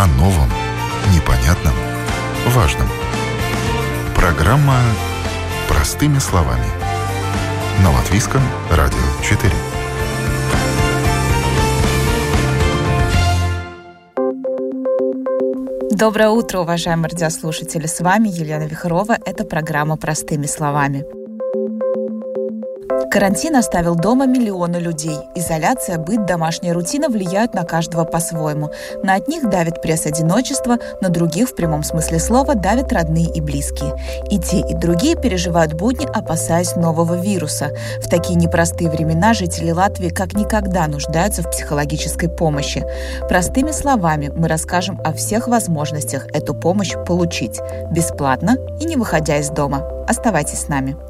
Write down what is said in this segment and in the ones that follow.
о новом, непонятном, важном. Программа «Простыми словами» на Латвийском радио 4. Доброе утро, уважаемые радиослушатели! С вами Елена Вихрова. Это программа «Простыми словами». Карантин оставил дома миллионы людей. Изоляция, быт, домашняя рутина влияют на каждого по-своему. На одних давит пресс одиночества, на других, в прямом смысле слова, давят родные и близкие. И те, и другие переживают будни, опасаясь нового вируса. В такие непростые времена жители Латвии как никогда нуждаются в психологической помощи. Простыми словами мы расскажем о всех возможностях эту помощь получить. Бесплатно и не выходя из дома. Оставайтесь с нами.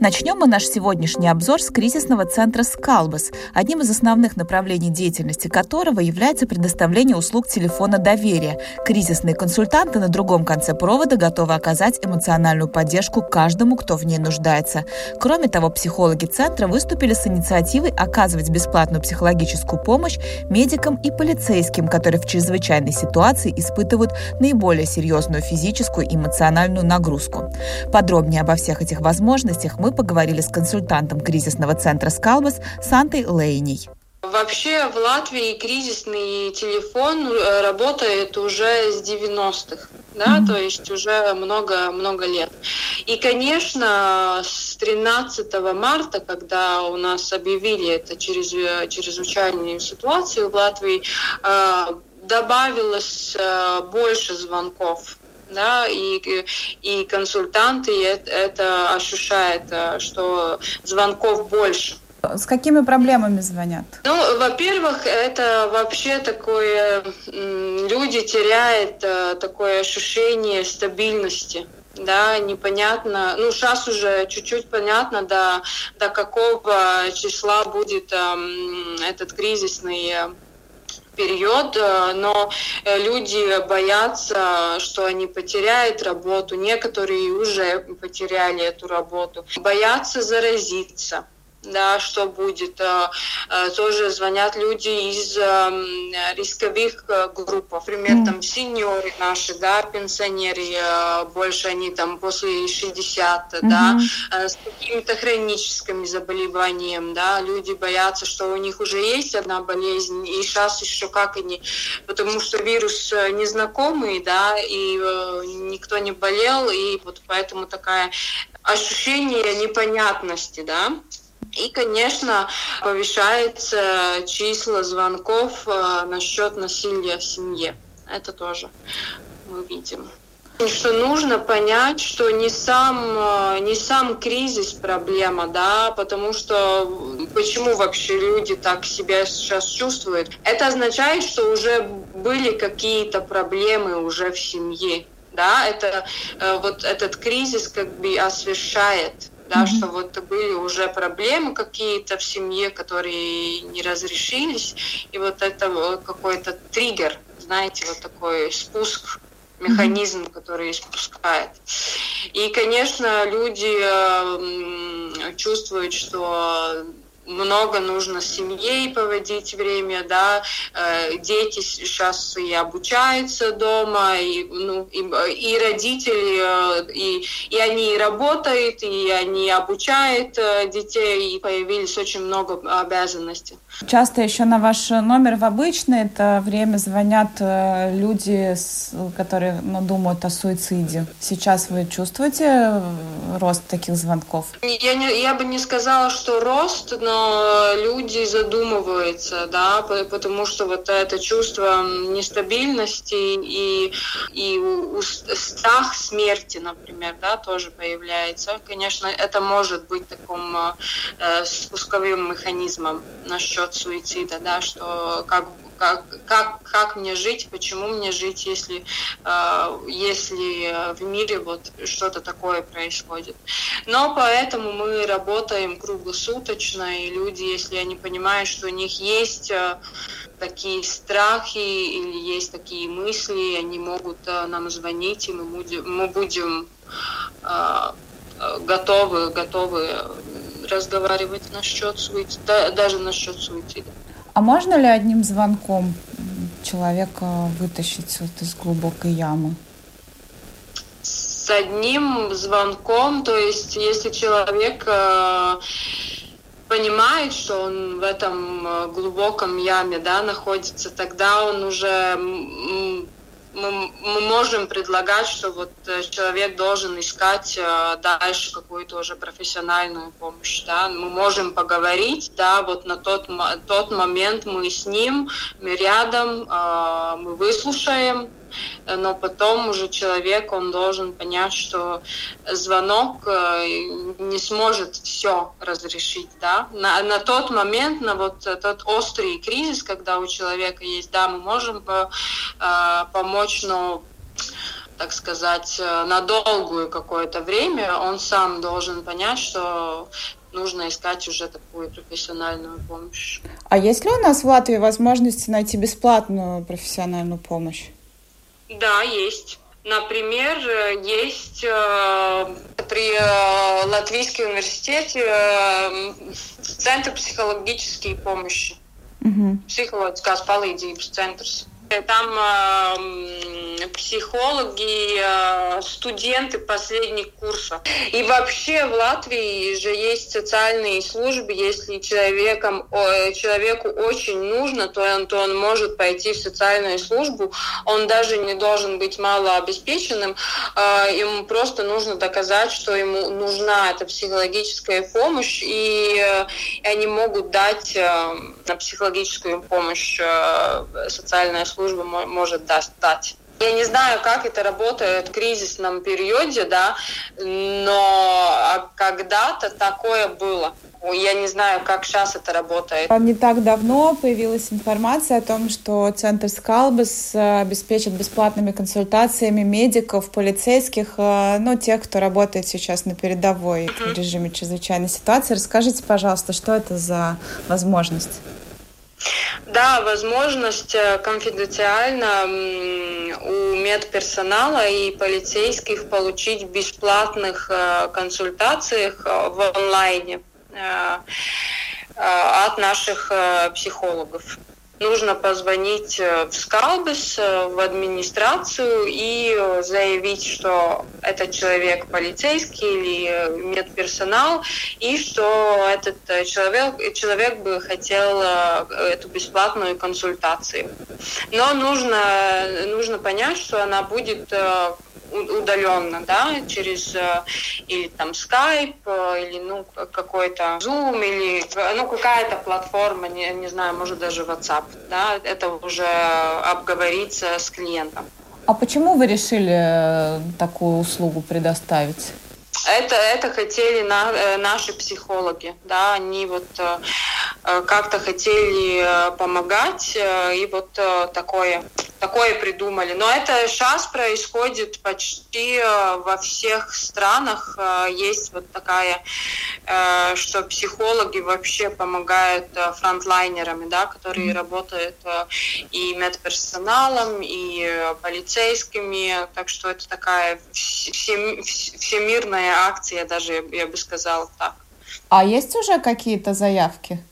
Начнем мы наш сегодняшний обзор с кризисного центра «Скалбас», одним из основных направлений деятельности которого является предоставление услуг телефона доверия. Кризисные консультанты на другом конце провода готовы оказать эмоциональную поддержку каждому, кто в ней нуждается. Кроме того, психологи центра выступили с инициативой оказывать бесплатную психологическую помощь медикам и полицейским, которые в чрезвычайной ситуации испытывают наиболее серьезную физическую и эмоциональную нагрузку. Подробнее обо всех этих возможностях мы поговорили с консультантом кризисного центра «Скалбас» Сантой Лейней. Вообще в Латвии кризисный телефон э, работает уже с 90-х, да, mm-hmm. то есть уже много-много лет. И, конечно, с 13 марта, когда у нас объявили это через, чрезвычайную ситуацию в Латвии, э, добавилось э, больше звонков да, и, и консультанты это, ощущают, э, что звонков больше. С какими проблемами звонят? Ну, во-первых, это вообще такое, люди теряют э, такое ощущение стабильности да, непонятно, ну, сейчас уже чуть-чуть понятно, до, до какого числа будет эм, этот кризисный период, э, но э, люди боятся, что они потеряют работу, некоторые уже потеряли эту работу, боятся заразиться да, что будет. Э, э, тоже звонят люди из эм, рисковых э, групп, например, mm. там сеньоры наши, да, пенсионеры, больше они там после 60, mm-hmm. да, с какими-то хроническими заболеваниями, да, люди боятся, что у них уже есть одна болезнь, и сейчас еще как они, потому что вирус незнакомый, да, и никто не болел, и вот поэтому такая ощущение непонятности, да. И, конечно, повышается число звонков э, насчет насилия в семье. Это тоже мы видим. Что нужно понять, что не сам, э, не сам кризис проблема, да, потому что почему вообще люди так себя сейчас чувствуют? Это означает, что уже были какие-то проблемы уже в семье, да, это э, вот этот кризис как бы освещает да, mm-hmm. что вот были уже проблемы какие-то в семье, которые не разрешились, и вот это какой-то триггер, знаете, вот такой спуск механизм, который спускает. И, конечно, люди э, чувствуют, что много нужно с семьей поводить время, да, э, дети сейчас и обучаются дома, и, ну, и, и родители, э, и, и они работают, и они обучают э, детей, и появились очень много обязанностей. Часто еще на ваш номер в обычное это время звонят люди, которые ну, думают о суициде. Сейчас вы чувствуете рост таких звонков? Я, не, я бы не сказала, что рост, но люди задумываются, да, потому что вот это чувство нестабильности и, и страх смерти, например, да, тоже появляется. Конечно, это может быть таким э, спусковым механизмом насчет суицида, да, что как как, как, как мне жить, почему мне жить, если, э, если в мире вот что-то такое происходит. Но поэтому мы работаем круглосуточно, и люди, если они понимают, что у них есть э, такие страхи или есть такие мысли, они могут нам звонить, и мы будем, мы будем готовы, готовы разговаривать насчет суицида, даже насчет суицида. А можно ли одним звонком человека вытащить вот из глубокой ямы? С одним звонком, то есть если человек э, понимает, что он в этом э, глубоком яме да, находится, тогда он уже мы, мы можем предлагать, что вот э, человек должен искать э, дальше какую-то уже профессиональную помощь, да, мы можем поговорить, да, вот на тот, тот момент мы с ним, мы рядом, э, мы выслушаем, но потом уже человек, он должен понять, что звонок э, не сможет все разрешить, да. На, на тот момент, на вот тот острый кризис, когда у человека есть, да, мы можем по, э, помочь, но так сказать, э, на долгую какое-то время, он сам должен понять, что нужно искать уже такую профессиональную помощь. А есть ли у нас в Латвии возможность найти бесплатную профессиональную помощь? Да, есть. Например, есть э, при э, Латвийском университете э, Центр психологической помощи. Угу. Психологическās palīdzības centrs. Там э, психологи, э, студенты последних курсов. И вообще в Латвии же есть социальные службы. Если человеком, э, человеку очень нужно, то он, то он может пойти в социальную службу. Он даже не должен быть малообеспеченным. Э, ему просто нужно доказать, что ему нужна эта психологическая помощь. И, э, и они могут дать э, на психологическую помощь э, социальная служба служба может дать. Я не знаю, как это работает в кризисном периоде, да, но а когда-то такое было. Я не знаю, как сейчас это работает. Не так давно появилась информация о том, что Центр Скалбас обеспечит бесплатными консультациями медиков, полицейских, э, ну, тех, кто работает сейчас на передовой в режиме чрезвычайной ситуации. Расскажите, пожалуйста, что это за возможность? Да, возможность э, конфиденциально у медперсонала и полицейских получить бесплатных э, консультациях э, в онлайне от наших психологов нужно позвонить э, в Скалбис, э, в администрацию и э, заявить, что этот человек полицейский или медперсонал, и что этот человек, человек бы хотел эту бесплатную консультацию. Но нужно, нужно понять, что она будет удаленно, да, через или там Skype, или ну какой-то Zoom, или ну какая-то платформа, не, не знаю, может даже WhatsApp, да, это уже обговориться с клиентом. А почему вы решили э, такую услугу предоставить? Это, это хотели на, наши психологи, да, они вот как-то хотели помогать, и вот такое такое придумали. Но это сейчас происходит почти э, во всех странах. Э, есть вот такая, э, что психологи вообще помогают фронтлайнерами, да, которые работают и медперсоналом, и полицейскими. Так что это такая всемирная акция, даже я бы сказала так. А есть уже какие-то заявки?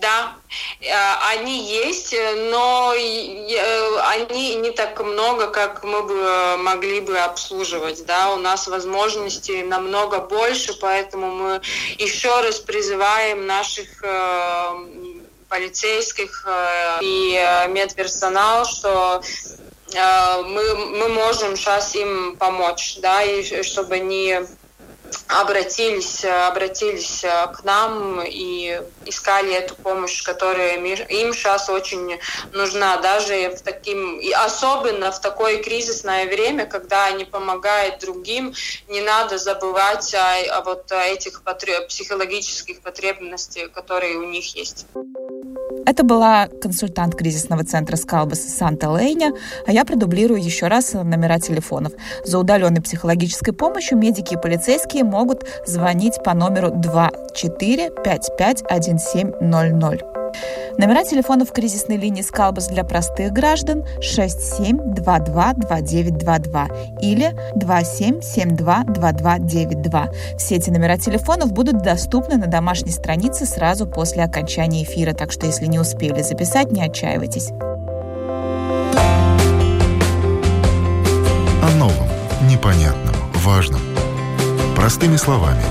Да, э, они есть, но э, они не так много, как мы бы могли бы обслуживать. Да? У нас возможностей намного больше, поэтому мы еще раз призываем наших э, полицейских и медперсонал, что мы, мы можем сейчас им помочь, да, и чтобы они обратились, обратились э, к нам и искали эту помощь, которая им сейчас очень нужна, даже в таким, и особенно в такое кризисное время, когда они помогают другим, не надо забывать о, о вот этих потреб, психологических потребностях, которые у них есть. Это была консультант кризисного центра Скалбас Санта Лейня, а я продублирую еще раз номера телефонов. За удаленной психологической помощью медики и полицейские могут звонить по номеру 24551700. Номера телефонов кризисной линии «Скалбас» для простых граждан 67222922 или 27722292. Все эти номера телефонов будут доступны на домашней странице сразу после окончания эфира, так что если не успели записать, не отчаивайтесь. О новом, непонятном, важном. Простыми словами.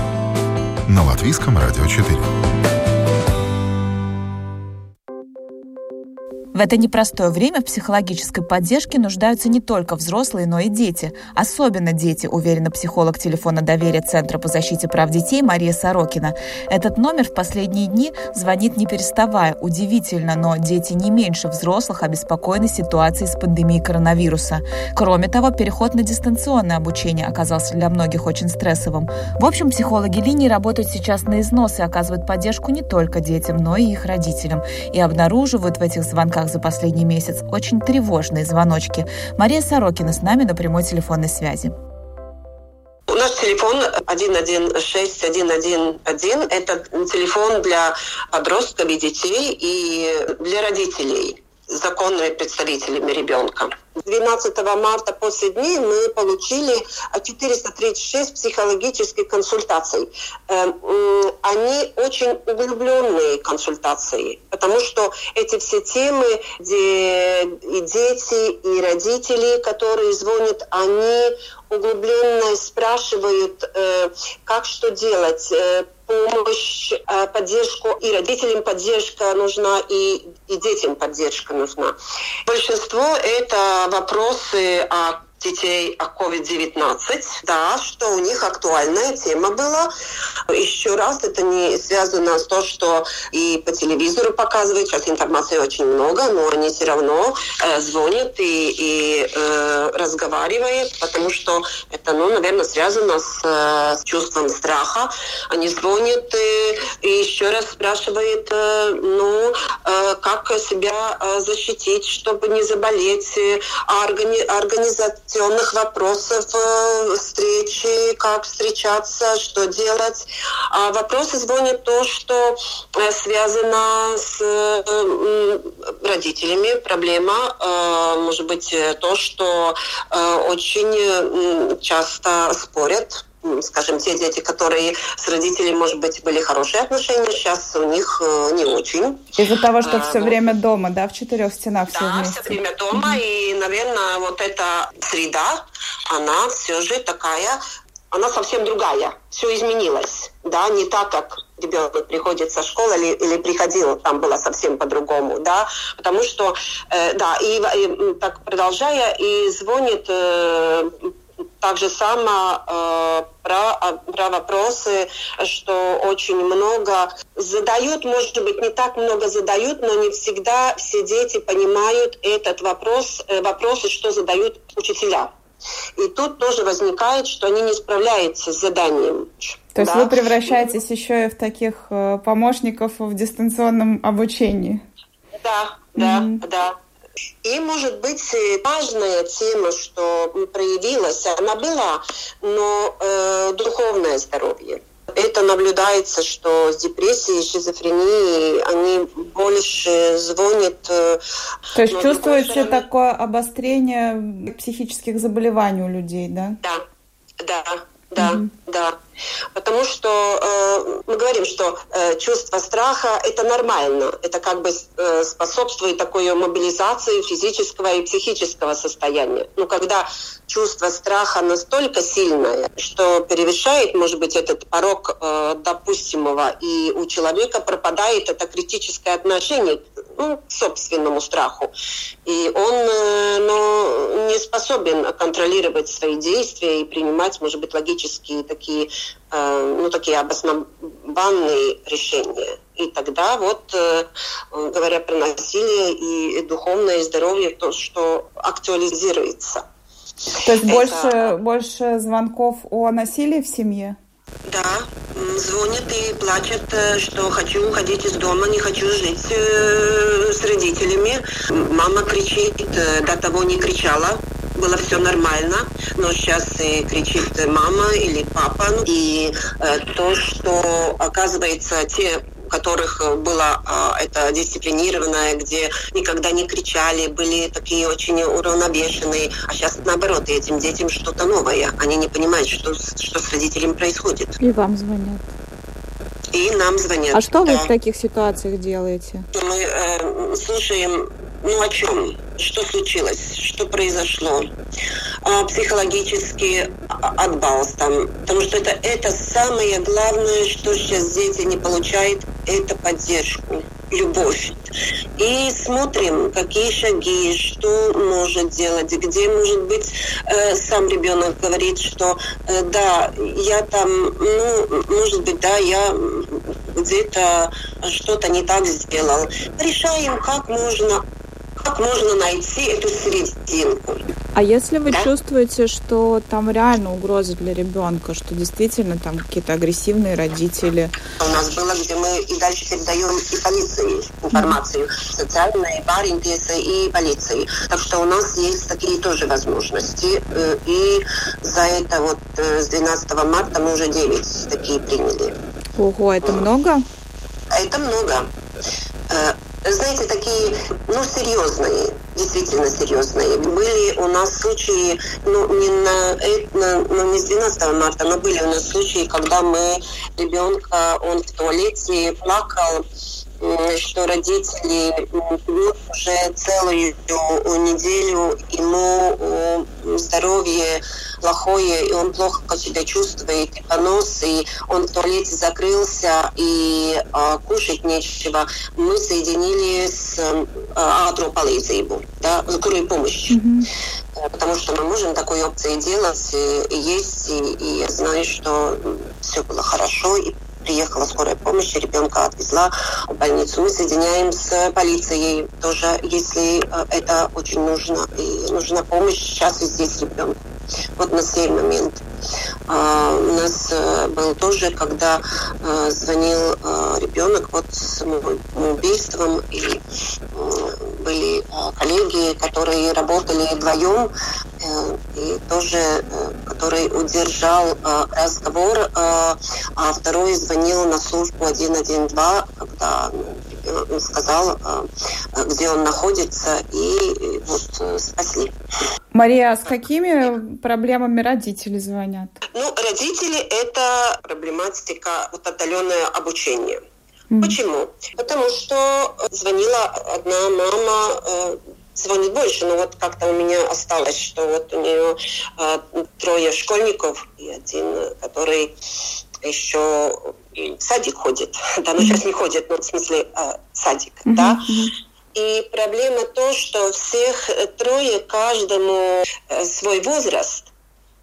На Латвийском радио 4. В это непростое время в психологической поддержке нуждаются не только взрослые, но и дети. Особенно дети, уверена психолог телефона доверия Центра по защите прав детей Мария Сорокина. Этот номер в последние дни звонит не переставая. Удивительно, но дети не меньше взрослых обеспокоены ситуацией с пандемией коронавируса. Кроме того, переход на дистанционное обучение оказался для многих очень стрессовым. В общем, психологи линии работают сейчас на износ и оказывают поддержку не только детям, но и их родителям. И обнаруживают в этих звонках звонках за последний месяц очень тревожные звоночки. Мария Сорокина с нами на прямой телефонной связи. Наш телефон 116111. Это телефон для подростков и детей и для родителей законными представителями ребенка. 12 марта после дней мы получили 436 психологических консультаций. Эм, они очень углубленные консультации, потому что эти все темы, где и дети, и родители, которые звонят, они углубленно спрашивают, э, как что делать, э, помощь, э, поддержку, и родителям поддержка нужна, и, и детям поддержка нужна. Большинство это вопросы о детей о COVID-19, да, что у них актуальная тема была. Еще раз, это не связано с то, что и по телевизору показывают, сейчас информации очень много, но они все равно э, звонят и, и э, разговаривают, потому что это, ну, наверное, связано с, э, с чувством страха. Они звонят и, и еще раз спрашивают, э, ну, э, как себя э, защитить, чтобы не заболеть, э, органи организация организационных вопросов э, встречи, как встречаться, что делать. А вопросы звонят то, что э, связано с э, родителями. Проблема может быть то, что очень часто спорят скажем, те дети, которые с родителями, может быть, были хорошие отношения, сейчас у них не очень. Из-за того, что а, все вот. время дома, да, в четырех стенах да, все вместе. Все время дома, mm-hmm. и, наверное, вот эта среда, она все же такая, она совсем другая, все изменилось, да, не так, как ребенок приходит со школы или, или приходил, там было совсем по-другому, да, потому что, э, да, и, и так продолжая, и звонит э, так же само э, про, про вопросы, что очень много задают, может быть, не так много задают, но не всегда все дети понимают этот вопрос, э, вопросы, что задают учителя. И тут тоже возникает, что они не справляются с заданием. То есть да? вы превращаетесь еще и в таких э, помощников в дистанционном обучении? Да, да, mm-hmm. да. И, может быть, важная тема, что проявилась, она была, но э, духовное здоровье. Это наблюдается, что с депрессией, шизофренией они больше звонят. Э, То есть чувствуете стороны... такое обострение психических заболеваний у людей, да? Да, да, да, mm-hmm. Да. Потому что э, мы говорим, что э, чувство страха это нормально, это как бы э, способствует такой мобилизации физического и психического состояния. Но когда чувство страха настолько сильное, что перевешает, может быть, этот порог э, допустимого, и у человека пропадает это критическое отношение ну, к собственному страху. И он э, ну, не способен контролировать свои действия и принимать, может быть, логические такие Э, ну, такие обоснованные решения. И тогда вот, э, говоря про насилие и духовное здоровье, то, что актуализируется. То есть Это... больше, больше звонков о насилии в семье? Да, звонят и плачут, э, что хочу уходить из дома, не хочу жить с родителями. Мама кричит, до того не кричала, было все нормально, но сейчас и кричит мама или папа. И э, то, что оказывается те которых было а, это дисциплинированное, где никогда не кричали, были такие очень уравновешенные. А сейчас наоборот, этим детям что-то новое. Они не понимают, что, что с родителями происходит. И вам звонят. И нам звонят. А что да. вы в таких ситуациях делаете? Мы э, слушаем, ну о чем, что случилось, что произошло, э, психологический отбал там, потому что это, это самое главное, что сейчас дети не получают, это поддержку любовь. И смотрим, какие шаги, что может делать, где, может быть, э, сам ребенок говорит, что э, да, я там, ну, может быть, да, я где-то что-то не так сделал. Решаем, как можно можно найти эту серединку. А если вы да? чувствуете, что там реально угроза для ребенка, что действительно там какие-то агрессивные родители? У нас было, где мы и дальше передаем и полиции информацию, mm-hmm. социальной, баринтесы и полиции. Так что у нас есть такие тоже возможности. Э, и за это вот э, с 12 марта мы уже 9 такие приняли. Ого, это много? Это много э, знаете, такие, ну, серьезные, действительно серьезные. Были у нас случаи, ну, не, на, на, ну, не с 12 марта, но были у нас случаи, когда мы ребенка, он в туалете плакал, что родители уже целую неделю ему здоровье плохое, и он плохо себя чувствует, и понос, и он в туалете закрылся, и а, кушать нечего. Мы соединили с а, антропализейбу, да, скорую помощь. Mm-hmm. Потому что мы можем такой опции делать, и есть, и, и я знаю, что все было хорошо, и приехала скорая помощь, ребенка отвезла в больницу. Мы соединяем с полицией тоже, если э, это очень нужно. И нужна помощь сейчас и здесь ребенку. Вот на сей момент. А, у нас а, был тоже, когда а, звонил ребенок вот с убийством, и были коллеги, которые работали вдвоем, и тоже, который удержал а, разговор, а, а второй звонил на службу 112, когда ну, сказал, а, где он находится, и вот спасли. Мария, а с какими проблемами родители звонят? Ну, родители – это проблематика вот отдаленное обучение. Mm. Почему? Потому что звонила одна мама, э, звонит больше, но вот как-то у меня осталось, что вот у нее э, трое школьников и один, который еще в садик ходит, да, но ну, сейчас не ходит, но в смысле э, садик, mm-hmm. да, и проблема то, что всех трое, каждому э, свой возраст.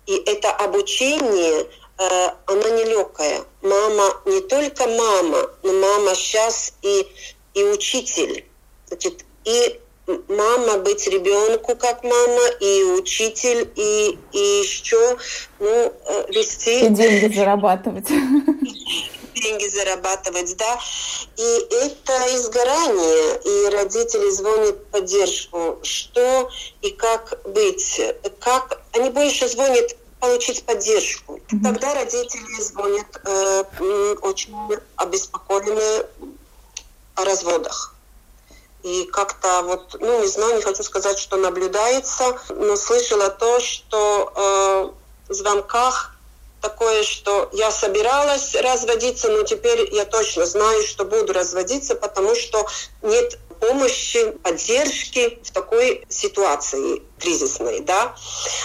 И это обучение, э, оно нелегкое. Мама не только мама, но мама сейчас и, и учитель. Значит, и мама быть ребенку как мама, и учитель, и, и еще ну, э, вести... И деньги зарабатывать. деньги зарабатывать, да. И это изгорание, и родители звонят поддержку, что и как быть, как они больше звонят получить поддержку. Mm-hmm. Тогда родители звонят э, очень обеспокоены о разводах. И как-то вот, ну не знаю, не хочу сказать, что наблюдается, но слышала то, что э, в звонках такое, что я собиралась разводиться, но теперь я точно знаю, что буду разводиться, потому что нет помощи, поддержки в такой ситуации кризисной, да.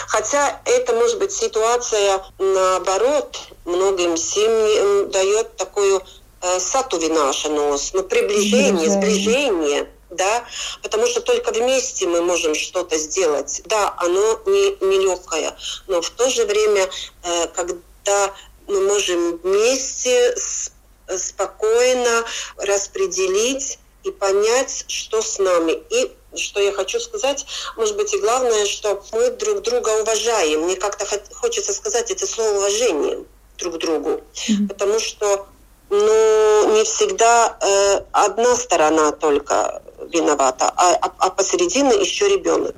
Хотя это может быть ситуация наоборот, многим семьям дает такую э, сатувинашенос, ну, приближение, сближение да, потому что только вместе мы можем что-то сделать. Да, оно не, не легкое, но в то же время, э, когда мы можем вместе спокойно распределить и понять, что с нами. И что я хочу сказать, может быть, и главное, что мы друг друга уважаем. Мне как-то хочется сказать это слово уважение друг другу, mm-hmm. потому что ну, не всегда э, одна сторона только виновата, а, а, а посередине еще ребенок.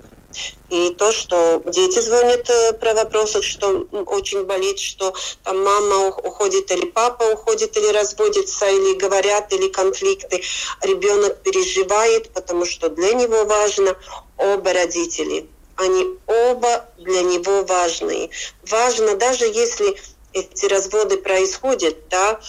И то, что дети звонят э, про вопросы, что очень болит, что там мама уходит или папа уходит или разводится, или говорят, или конфликты. Ребенок переживает, потому что для него важно оба родители. Они оба для него важные. Важно, даже если эти разводы происходят, да,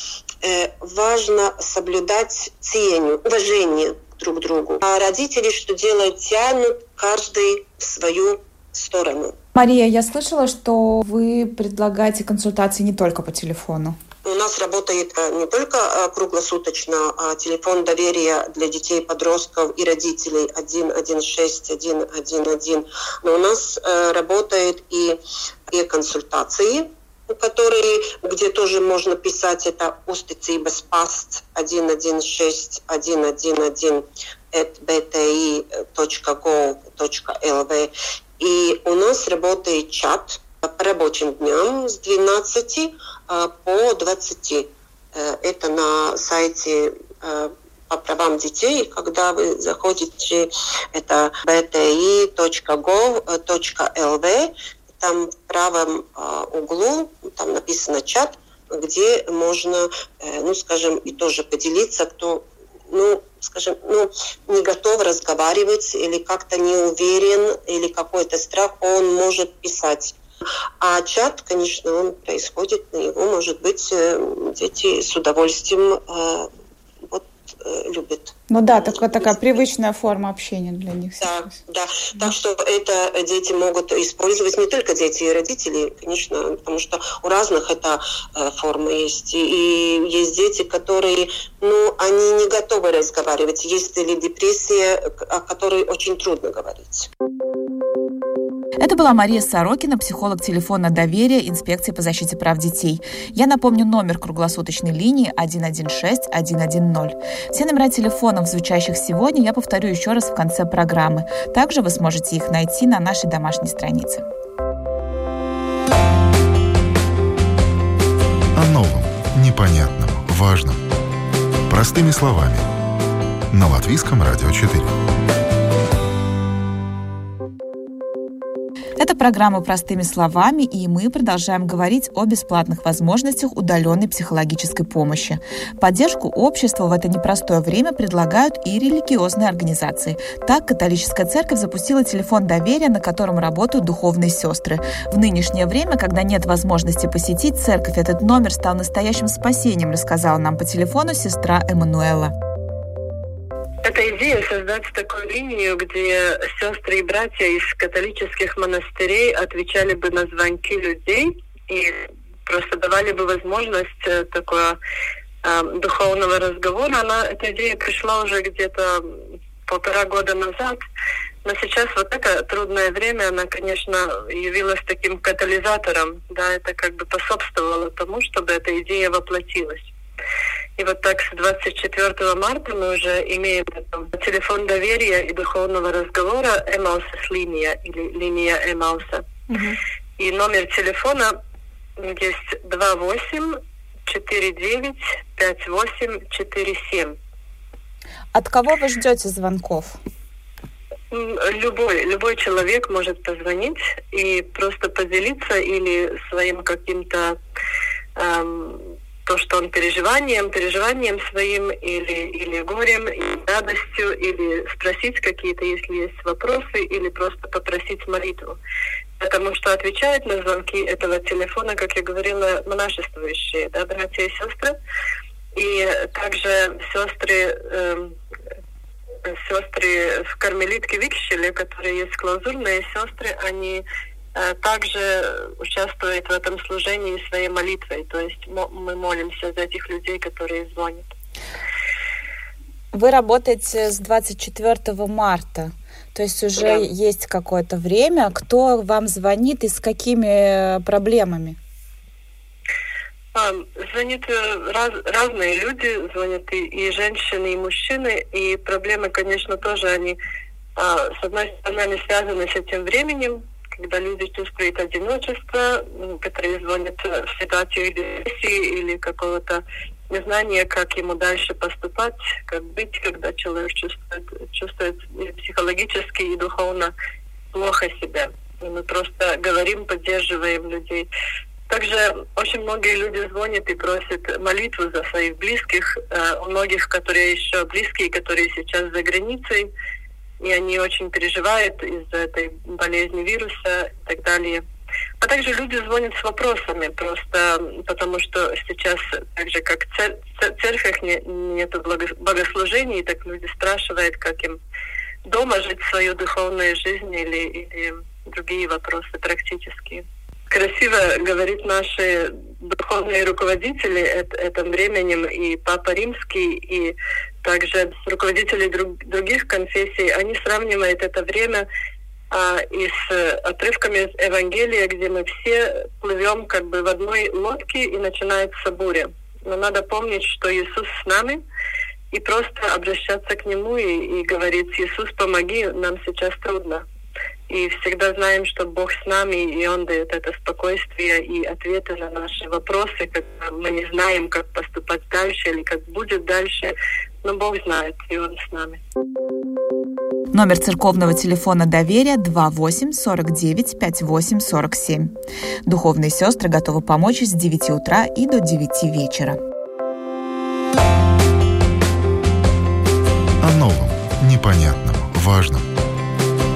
важно соблюдать ценю, уважение друг к другу. А родители что делают? Тянут каждый в свою сторону. Мария, я слышала, что вы предлагаете консультации не только по телефону. У нас работает э, не только э, круглосуточно а телефон доверия для детей, подростков и родителей 116 111, но у нас э, работает и, и консультации которые, где тоже можно писать, это устицības pasts 116 111 bti.gov.lv. И у нас работает чат по рабочим дням с 12 а, по 20. Э, это на сайте э, по правам детей, когда вы заходите, это bti.gov.lv, там в правом э, углу там написано чат, где можно, э, ну, скажем, и тоже поделиться, кто, ну, скажем, ну, не готов разговаривать или как-то не уверен, или какой-то страх, он может писать. А чат, конечно, он происходит, на его, может быть, э, дети с удовольствием вот, любят. Ну да, такая, такая привычная форма общения для них. Да, да. Так что это дети могут использовать не только дети и родители, конечно, потому что у разных это э, формы есть. И есть дети, которые, ну, они не готовы разговаривать. Есть или депрессия, о которой очень трудно говорить. Это была Мария Сорокина, психолог телефона доверия инспекции по защите прав детей. Я напомню номер круглосуточной линии 116-110. Все номера телефонов, звучащих сегодня, я повторю еще раз в конце программы. Также вы сможете их найти на нашей домашней странице. О новом, непонятном, важном. Простыми словами. На Латвийском радио 4. Это программа «Простыми словами», и мы продолжаем говорить о бесплатных возможностях удаленной психологической помощи. Поддержку общества в это непростое время предлагают и религиозные организации. Так, католическая церковь запустила телефон доверия, на котором работают духовные сестры. В нынешнее время, когда нет возможности посетить церковь, этот номер стал настоящим спасением, рассказала нам по телефону сестра Эммануэла. Эта идея создать такую линию, где сестры и братья из католических монастырей отвечали бы на звонки людей и просто давали бы возможность э, такого э, духовного разговора. Она, эта идея пришла уже где-то полтора года назад, но сейчас вот это трудное время, она, конечно, явилась таким катализатором, да, это как бы пособствовало тому, чтобы эта идея воплотилась. И вот так с 24 марта мы уже имеем телефон доверия и духовного разговора Эмаусас линия или линия Эмауса. Угу. И номер телефона есть 28 49 58 47. От кого вы ждете звонков? Любой, любой человек может позвонить и просто поделиться или своим каким-то эм, то, что он переживанием, переживанием своим или, или горем, или радостью, или спросить какие-то, если есть вопросы, или просто попросить молитву. Потому что отвечают на звонки этого телефона, как я говорила, монашествующие, да, братья и сестры. И также сестры, э, сестры в кармелитке Викщеле, которые есть клаузурные сестры, они также участвует в этом служении своей молитвой. То есть мы молимся за этих людей, которые звонят. Вы работаете с 24 марта, то есть уже да. есть какое-то время. Кто вам звонит и с какими проблемами? А, звонят э, раз, разные люди, звонят и, и женщины, и мужчины, и проблемы, конечно, тоже они, а, с одной стороны, они связаны с этим временем, когда люди чувствуют одиночество, которые звонят в ситуацию депрессии или какого-то незнания, как ему дальше поступать, как быть, когда человек чувствует, чувствует психологически и духовно плохо себя. И мы просто говорим, поддерживаем людей. Также очень многие люди звонят и просят молитву за своих близких. Э, у многих, которые еще близкие, которые сейчас за границей, и они очень переживают из-за этой болезни вируса и так далее. А также люди звонят с вопросами, просто потому что сейчас, так же как в церквях не, нет богослужений, так люди спрашивают, как им дома жить свою духовную жизнь или, или другие вопросы практические. Красиво говорит наши духовные руководители этим временем, и Папа Римский, и также руководители друг, других конфессий, они сравнивают это время а, и с отрывками из Евангелия, где мы все плывем как бы в одной лодке и начинается буря. Но надо помнить, что Иисус с нами, и просто обращаться к Нему и, и говорить, Иисус, помоги, нам сейчас трудно. И всегда знаем, что Бог с нами, и Он дает это спокойствие и ответы на наши вопросы, когда мы не знаем, как поступать дальше или как будет дальше. Но Бог знает, и Он с нами. Номер церковного телефона доверия 28 49 58 47. Духовные сестры готовы помочь с 9 утра и до 9 вечера. О новом, непонятном, важном.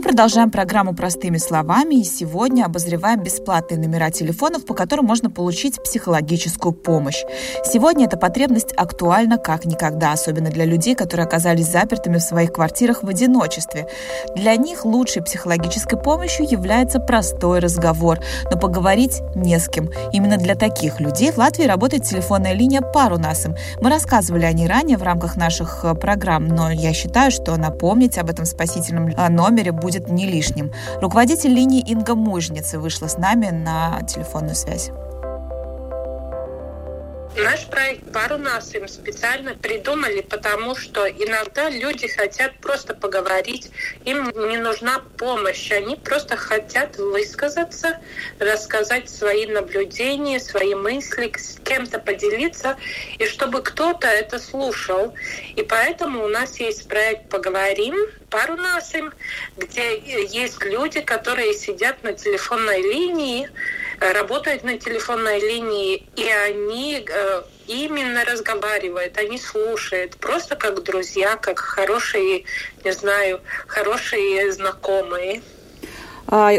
Продолжаем программу «Простыми словами» и сегодня обозреваем бесплатные номера телефонов, по которым можно получить психологическую помощь. Сегодня эта потребность актуальна как никогда, особенно для людей, которые оказались запертыми в своих квартирах в одиночестве. Для них лучшей психологической помощью является простой разговор, но поговорить не с кем. Именно для таких людей в Латвии работает телефонная линия «Парунасом». Мы рассказывали о ней ранее в рамках наших э, программ, но я считаю, что напомнить об этом спасительном э, номере будет не лишним. Руководитель линии Инга Мужница вышла с нами на телефонную связь. Наш проект «Пару нас» им специально придумали, потому что иногда люди хотят просто поговорить, им не нужна помощь, они просто хотят высказаться, рассказать свои наблюдения, свои мысли, с кем-то поделиться, и чтобы кто-то это слушал. И поэтому у нас есть проект «Поговорим», пару нашим, где есть люди, которые сидят на телефонной линии, Э, работают на телефонной линии, и они э, именно разговаривают, они слушают, просто как друзья, как хорошие, не знаю, хорошие знакомые. А,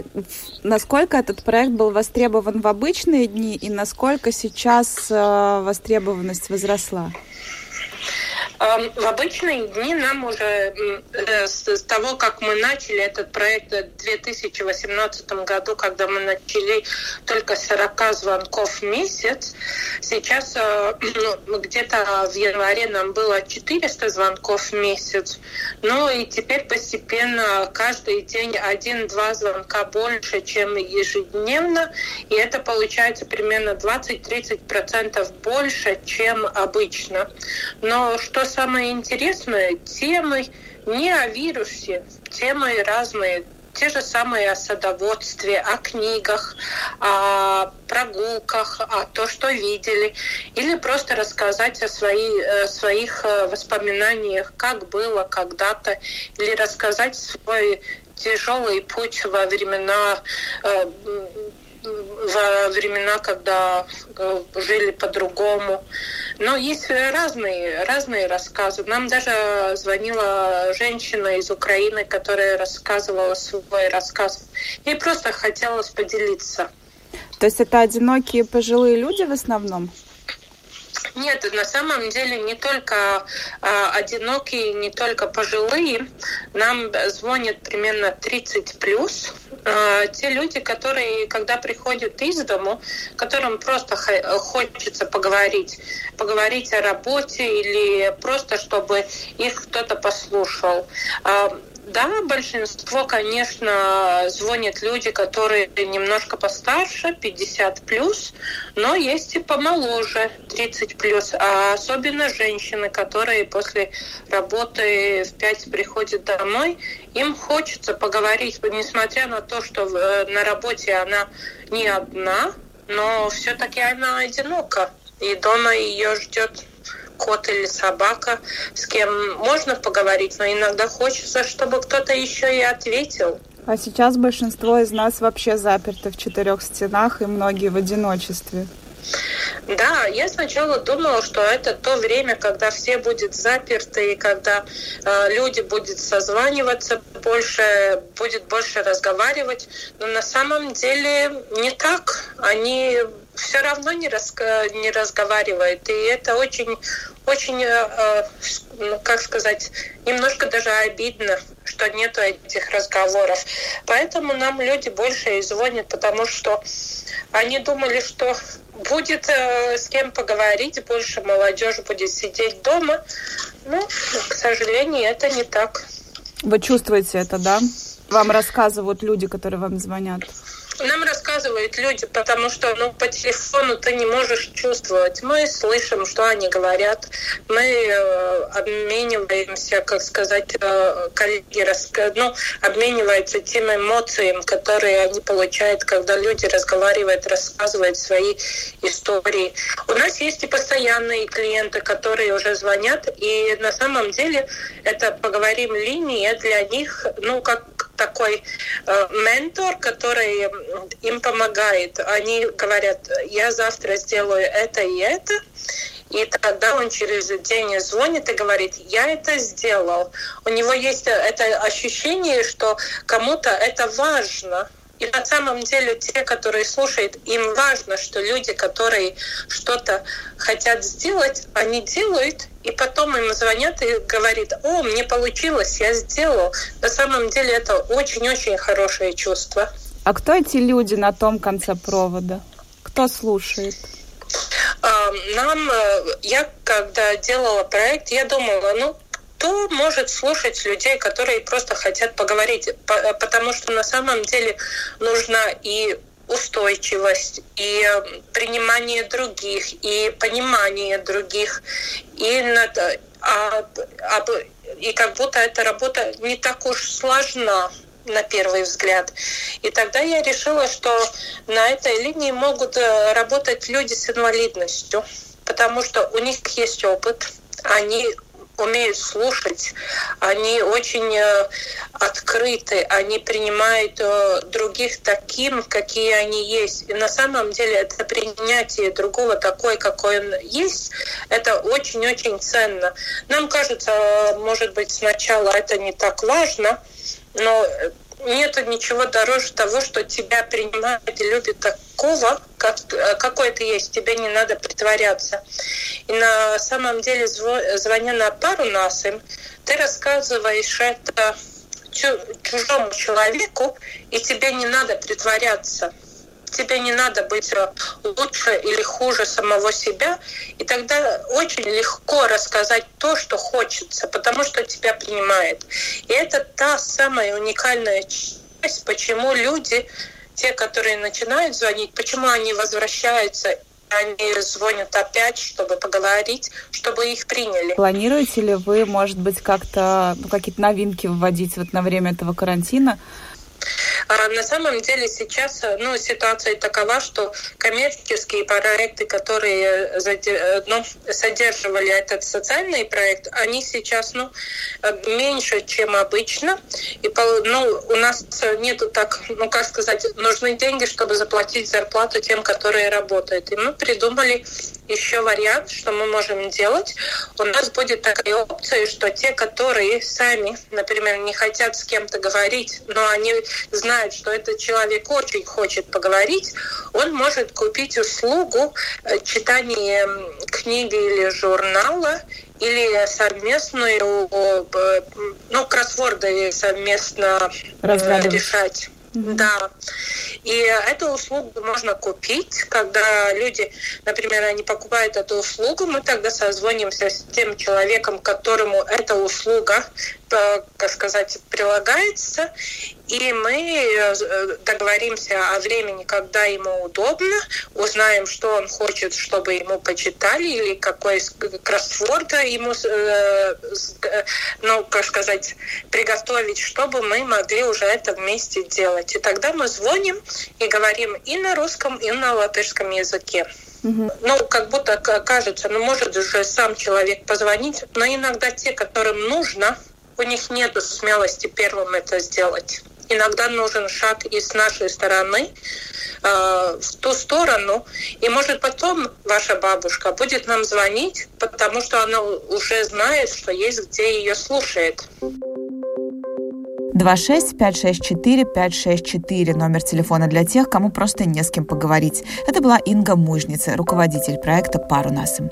насколько этот проект был востребован в обычные дни и насколько сейчас э, востребованность возросла? В обычные дни нам уже э, с того, как мы начали этот проект в 2018 году, когда мы начали только 40 звонков в месяц, сейчас э, ну, где-то в январе нам было 400 звонков в месяц. Ну и теперь постепенно каждый день один-два звонка больше, чем ежедневно. И это получается примерно 20-30% больше, чем обычно. Но что самое интересное, темы не о вирусе, темы разные, те же самые о садоводстве, о книгах, о прогулках, о том, что видели, или просто рассказать о свои, э, своих э, воспоминаниях, как было когда-то, или рассказать свой тяжелый путь во времена э, во времена, когда жили по-другому. Но есть разные, разные рассказы. Нам даже звонила женщина из Украины, которая рассказывала свой рассказ. И просто хотелось поделиться. То есть это одинокие пожилые люди в основном? Нет, на самом деле не только э, одинокие, не только пожилые. Нам звонят примерно 30 плюс. Э, те люди, которые, когда приходят из дому, которым просто хочется поговорить, поговорить о работе или просто, чтобы их кто-то послушал. Э, да, большинство, конечно, звонят люди, которые немножко постарше, 50 плюс, но есть и помоложе, 30 плюс, а особенно женщины, которые после работы в 5 приходят домой, им хочется поговорить, несмотря на то, что э, на работе она не одна, но все-таки она одинока, и дома ее ждет кот или собака, с кем можно поговорить, но иногда хочется, чтобы кто-то еще и ответил. А сейчас большинство из нас вообще заперты в четырех стенах и многие в одиночестве. Да, я сначала думала, что это то время, когда все будут заперты, и когда э, люди будут созваниваться больше, будет больше разговаривать. Но на самом деле не так. Они все равно не, раска, не разговаривают. И это очень, очень, э, ну, как сказать, немножко даже обидно, что нету этих разговоров. Поэтому нам люди больше и звонят, потому что они думали, что будет э, с кем поговорить, больше молодежь будет сидеть дома. Ну, к сожалению, это не так. Вы чувствуете это, да? Вам рассказывают люди, которые вам звонят? Нам рассказывают люди, потому что ну, по телефону ты не можешь чувствовать. Мы слышим, что они говорят. Мы э, обмениваемся, как сказать, э, коллеги раска... ну, обмениваются тем эмоциями, которые они получают, когда люди разговаривают, рассказывают свои истории. У нас есть и постоянные клиенты, которые уже звонят, и на самом деле это «Поговорим линия» для них, ну, как такой э, ментор, который им помогает. Они говорят, я завтра сделаю это и это, и тогда он через день звонит и говорит, я это сделал. У него есть это ощущение, что кому-то это важно. И на самом деле те, которые слушают, им важно, что люди, которые что-то хотят сделать, они делают, и потом им звонят и говорят, о, мне получилось, я сделал. На самом деле это очень-очень хорошее чувство. А кто эти люди на том конце провода? Кто слушает? Нам, э, я когда делала проект, я думала, ну, кто может слушать людей, которые просто хотят поговорить, потому что на самом деле нужна и устойчивость, и э, принимание других, и понимание других, и, над, а, а, и как будто эта работа не так уж сложна на первый взгляд. И тогда я решила, что на этой линии могут э, работать люди с инвалидностью, потому что у них есть опыт, они умеют слушать, они очень э, открыты, они принимают э, других таким, какие они есть. И на самом деле это принятие другого такой, какой он есть, это очень-очень ценно. Нам кажется, может быть, сначала это не так важно, но нет ничего дороже того, что тебя принимают и любят такого, как, какой ты есть. Тебе не надо притворяться. И на самом деле, звоня на пару нас им, ты рассказываешь это чужому человеку, и тебе не надо притворяться тебе не надо быть э, лучше или хуже самого себя, и тогда очень легко рассказать то, что хочется, потому что тебя принимает. И это та самая уникальная часть, почему люди, те, которые начинают звонить, почему они возвращаются они звонят опять, чтобы поговорить, чтобы их приняли. Планируете ли вы, может быть, как-то ну, какие-то новинки вводить вот на время этого карантина? А на самом деле сейчас ну, ситуация такова, что коммерческие проекты, которые э, ну, содерживали этот социальный проект, они сейчас ну, меньше, чем обычно. И ну, у нас нету так, ну как сказать, нужны деньги, чтобы заплатить зарплату тем, которые работают. И мы придумали еще вариант, что мы можем делать. У нас будет такая опция, что те, которые сами, например, не хотят с кем-то говорить, но они знают, что этот человек очень хочет поговорить, он может купить услугу э, читания книги или журнала, или совместную, ну, кроссворды совместно э, решать. Да. И эту услугу можно купить, когда люди, например, они покупают эту услугу, мы тогда созвонимся с тем человеком, которому эта услуга, э, как сказать, прилагается, и мы э, договоримся о времени, когда ему удобно, узнаем, что он хочет, чтобы ему почитали, или какой кроссворд ему, э, э, ну, как сказать, приготовить, чтобы мы могли уже это вместе делать. И тогда мы звоним и говорим и на русском, и на латышском языке. Ну, как будто кажется, ну, может же сам человек позвонить, но иногда те, которым нужно, у них нет смелости первым это сделать иногда нужен шаг и с нашей стороны э, в ту сторону. И может потом ваша бабушка будет нам звонить, потому что она уже знает, что есть где ее слушает. 26-564-564, номер телефона для тех, кому просто не с кем поговорить. Это была Инга Мужница, руководитель проекта «Пару насым».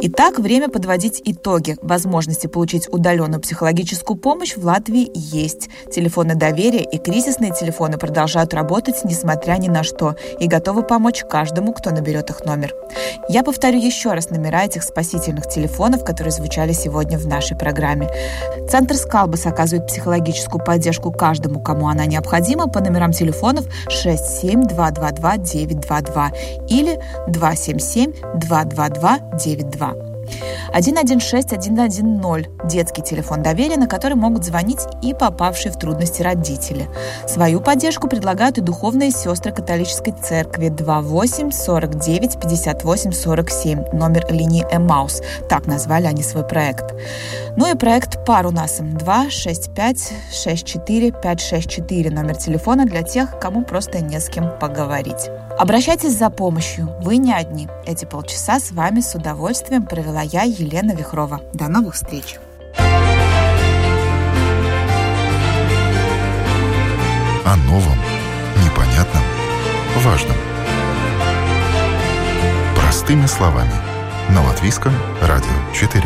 Итак, время подводить итоги. Возможности получить удаленную психологическую помощь в Латвии есть. Телефоны доверия и кризисные телефоны продолжают работать, несмотря ни на что, и готовы помочь каждому, кто наберет их номер. Я повторю еще раз номера этих спасительных телефонов, которые звучали сегодня в нашей программе. Центр Скалбас оказывает психологическую поддержку каждому, кому она необходима, по номерам телефонов 67222 или 277 222 92. 116 110 – детский телефон доверия, на который могут звонить и попавшие в трудности родители. Свою поддержку предлагают и духовные сестры католической церкви 28 49 58 47, номер линии Эмаус. Так назвали они свой проект. Ну и проект «Пар» у нас 2 65 64 564, номер телефона для тех, кому просто не с кем поговорить. Обращайтесь за помощью, вы не одни. Эти полчаса с вами с удовольствием провела я, Елена Вихрова. До новых встреч! О новом, непонятном, важном. Простыми словами. На Латвийском радио 4.